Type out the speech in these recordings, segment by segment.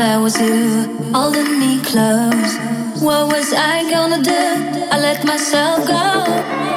I was you holding me close. What was I gonna do? I let myself go.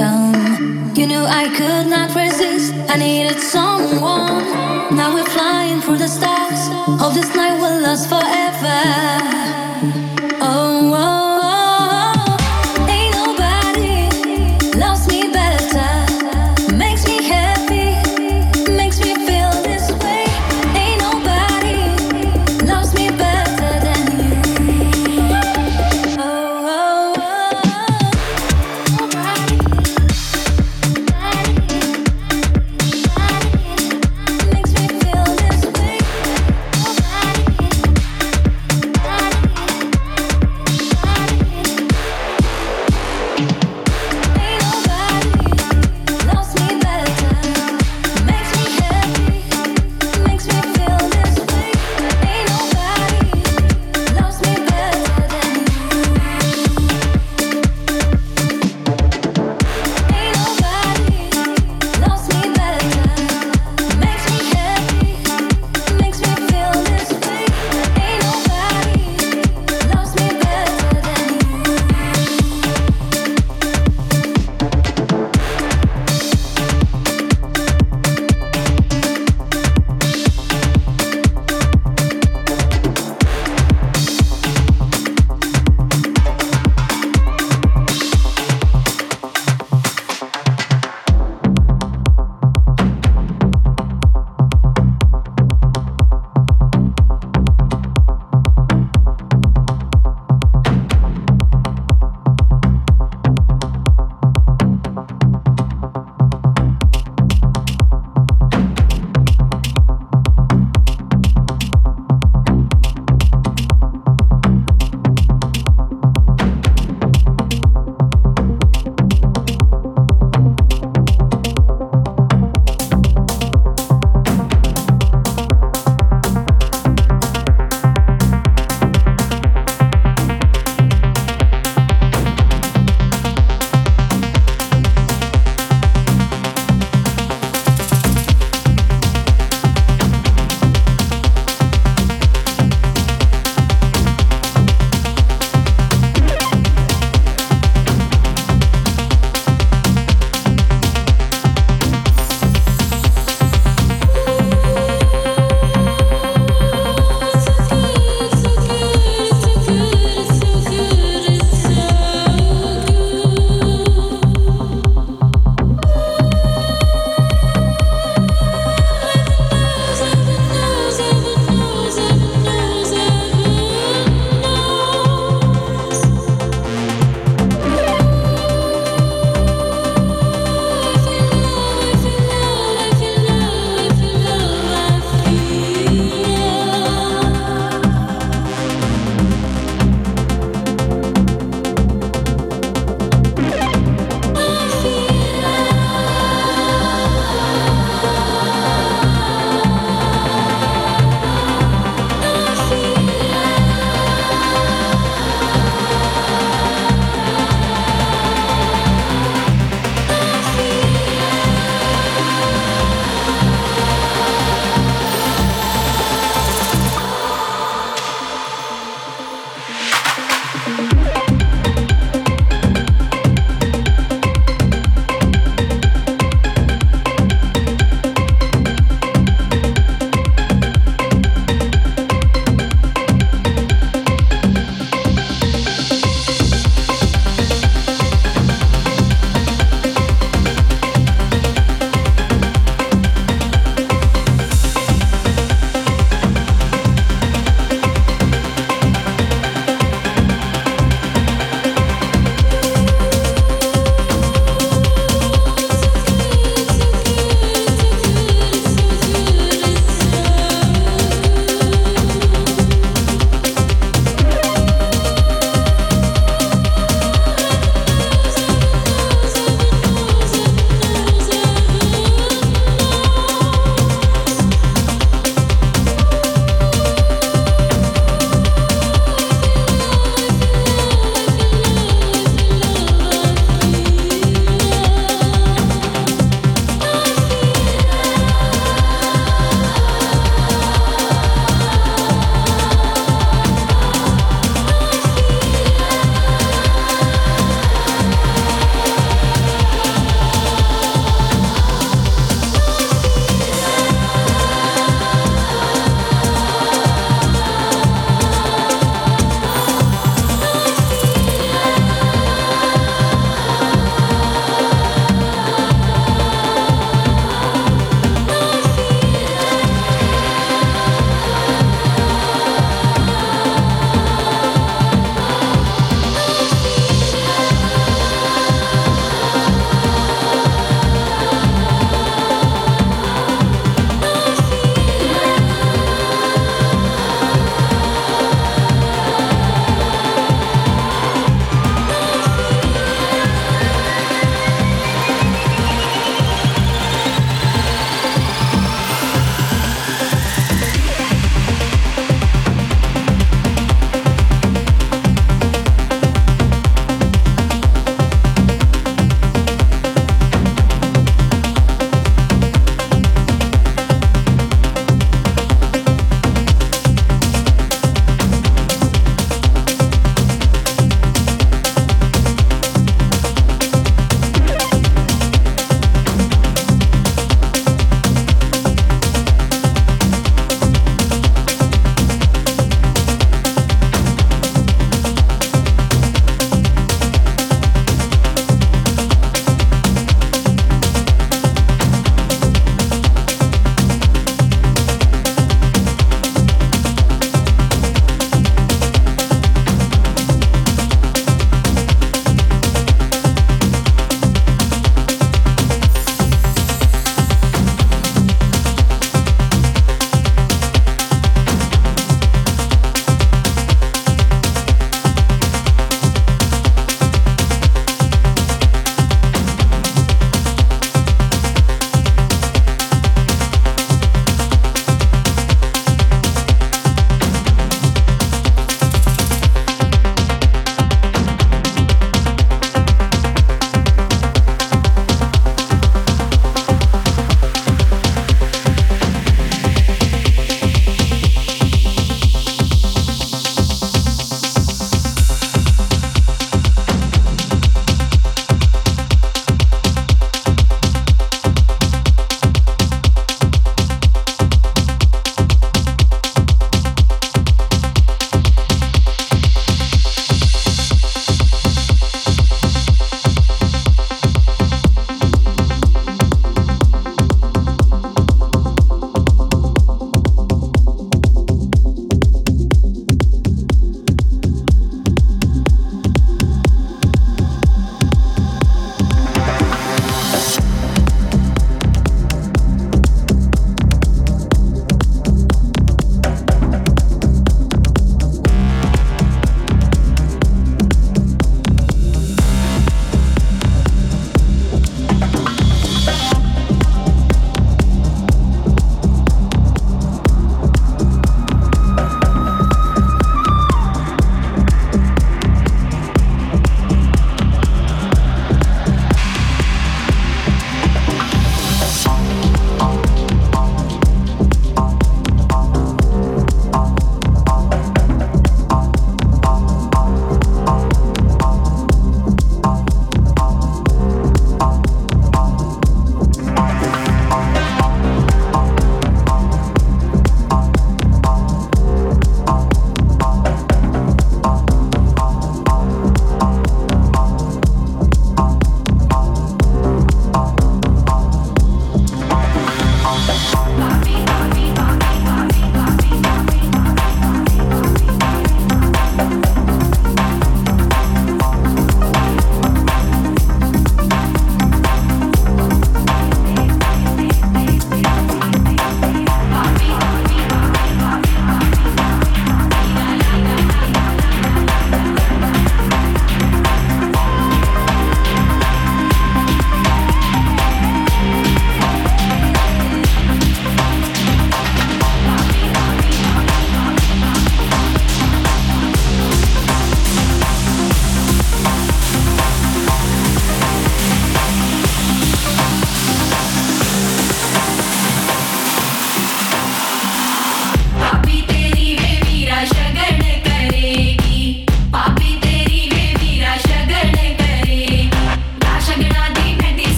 down. You knew I could not resist, I needed someone. Now we're flying through the stars. Hope this night will last forever.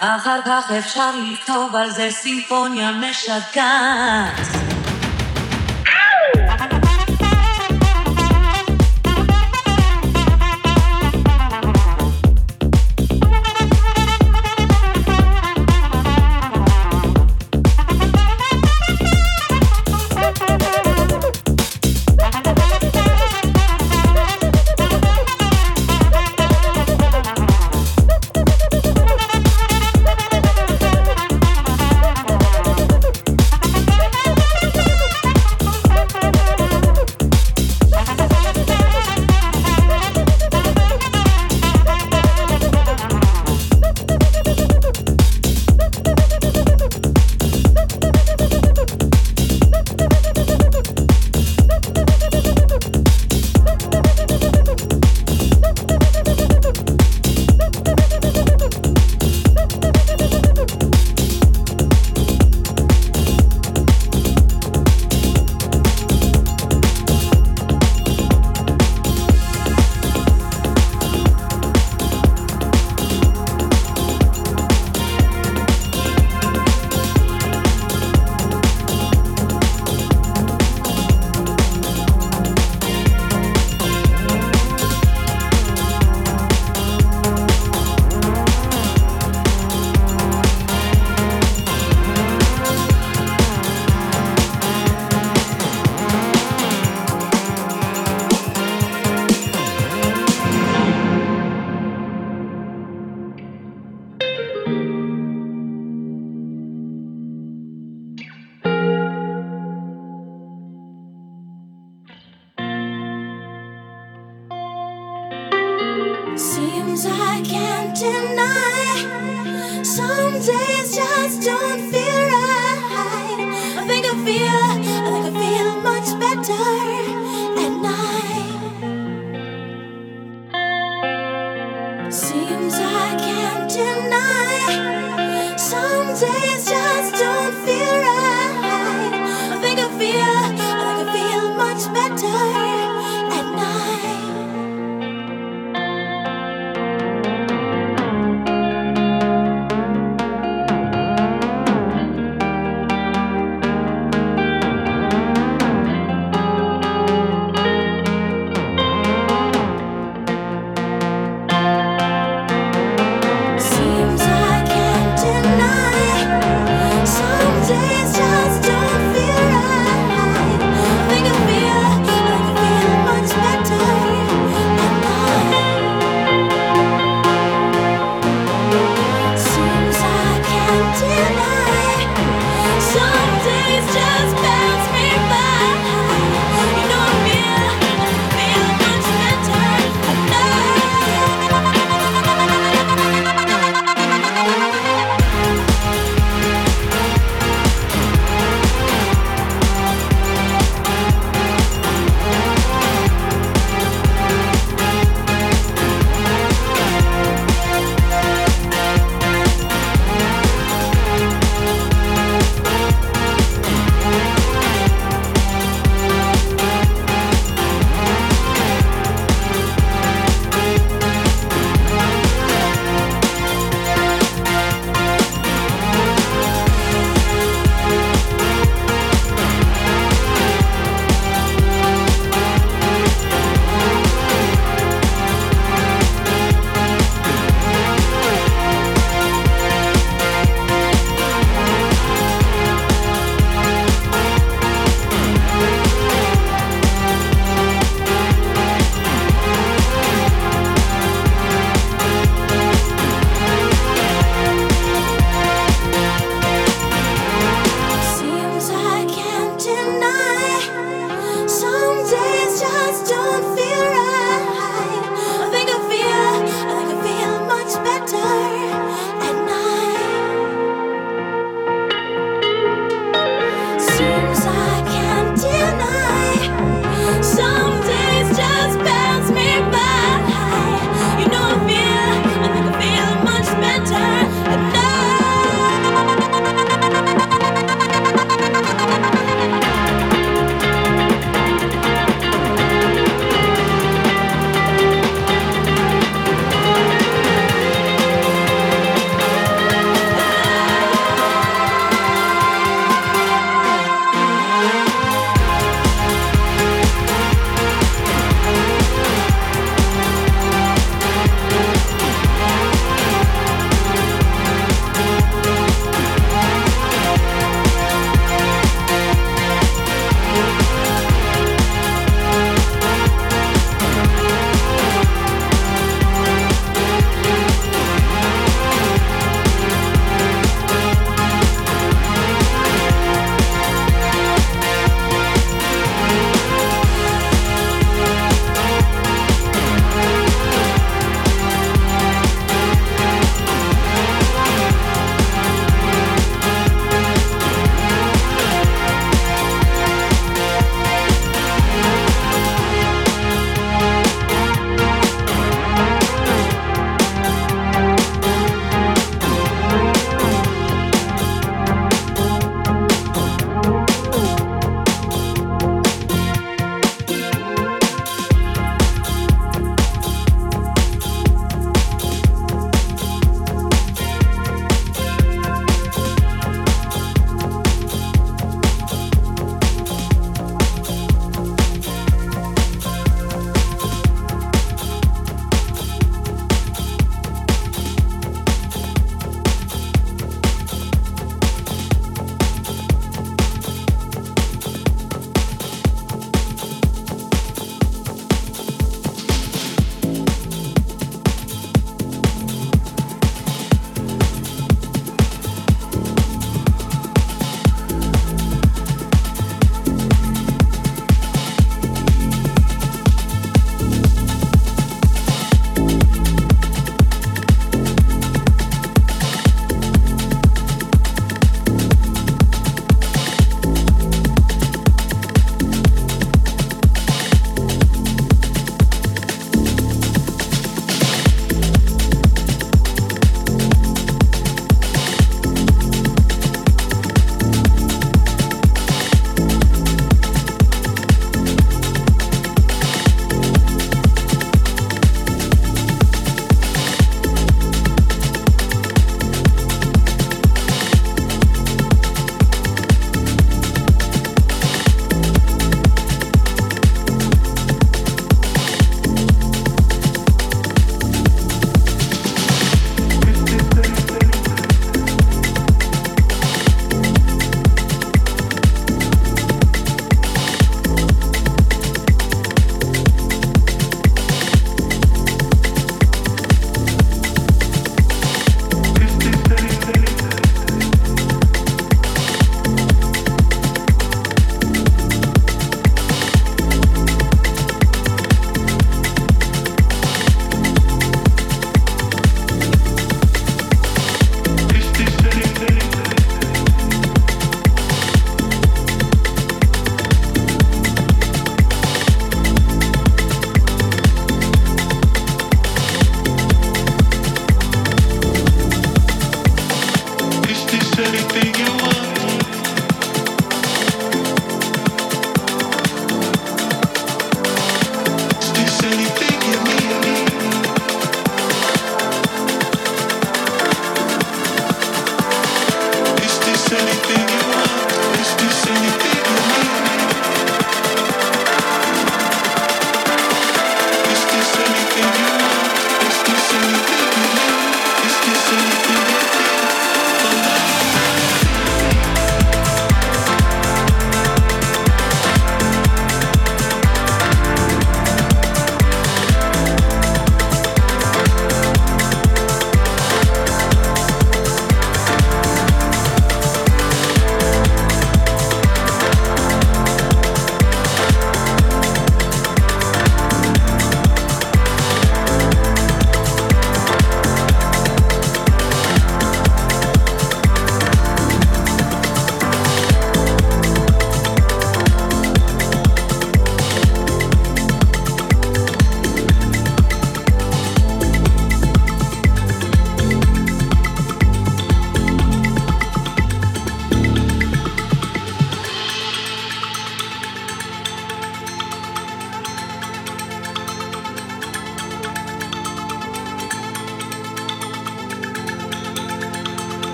אחר כך אפשר לכתוב על זה סימפוניה משגעת. Seems I can't deny. Some days just don't feel right. I think I feel, I think I feel much better.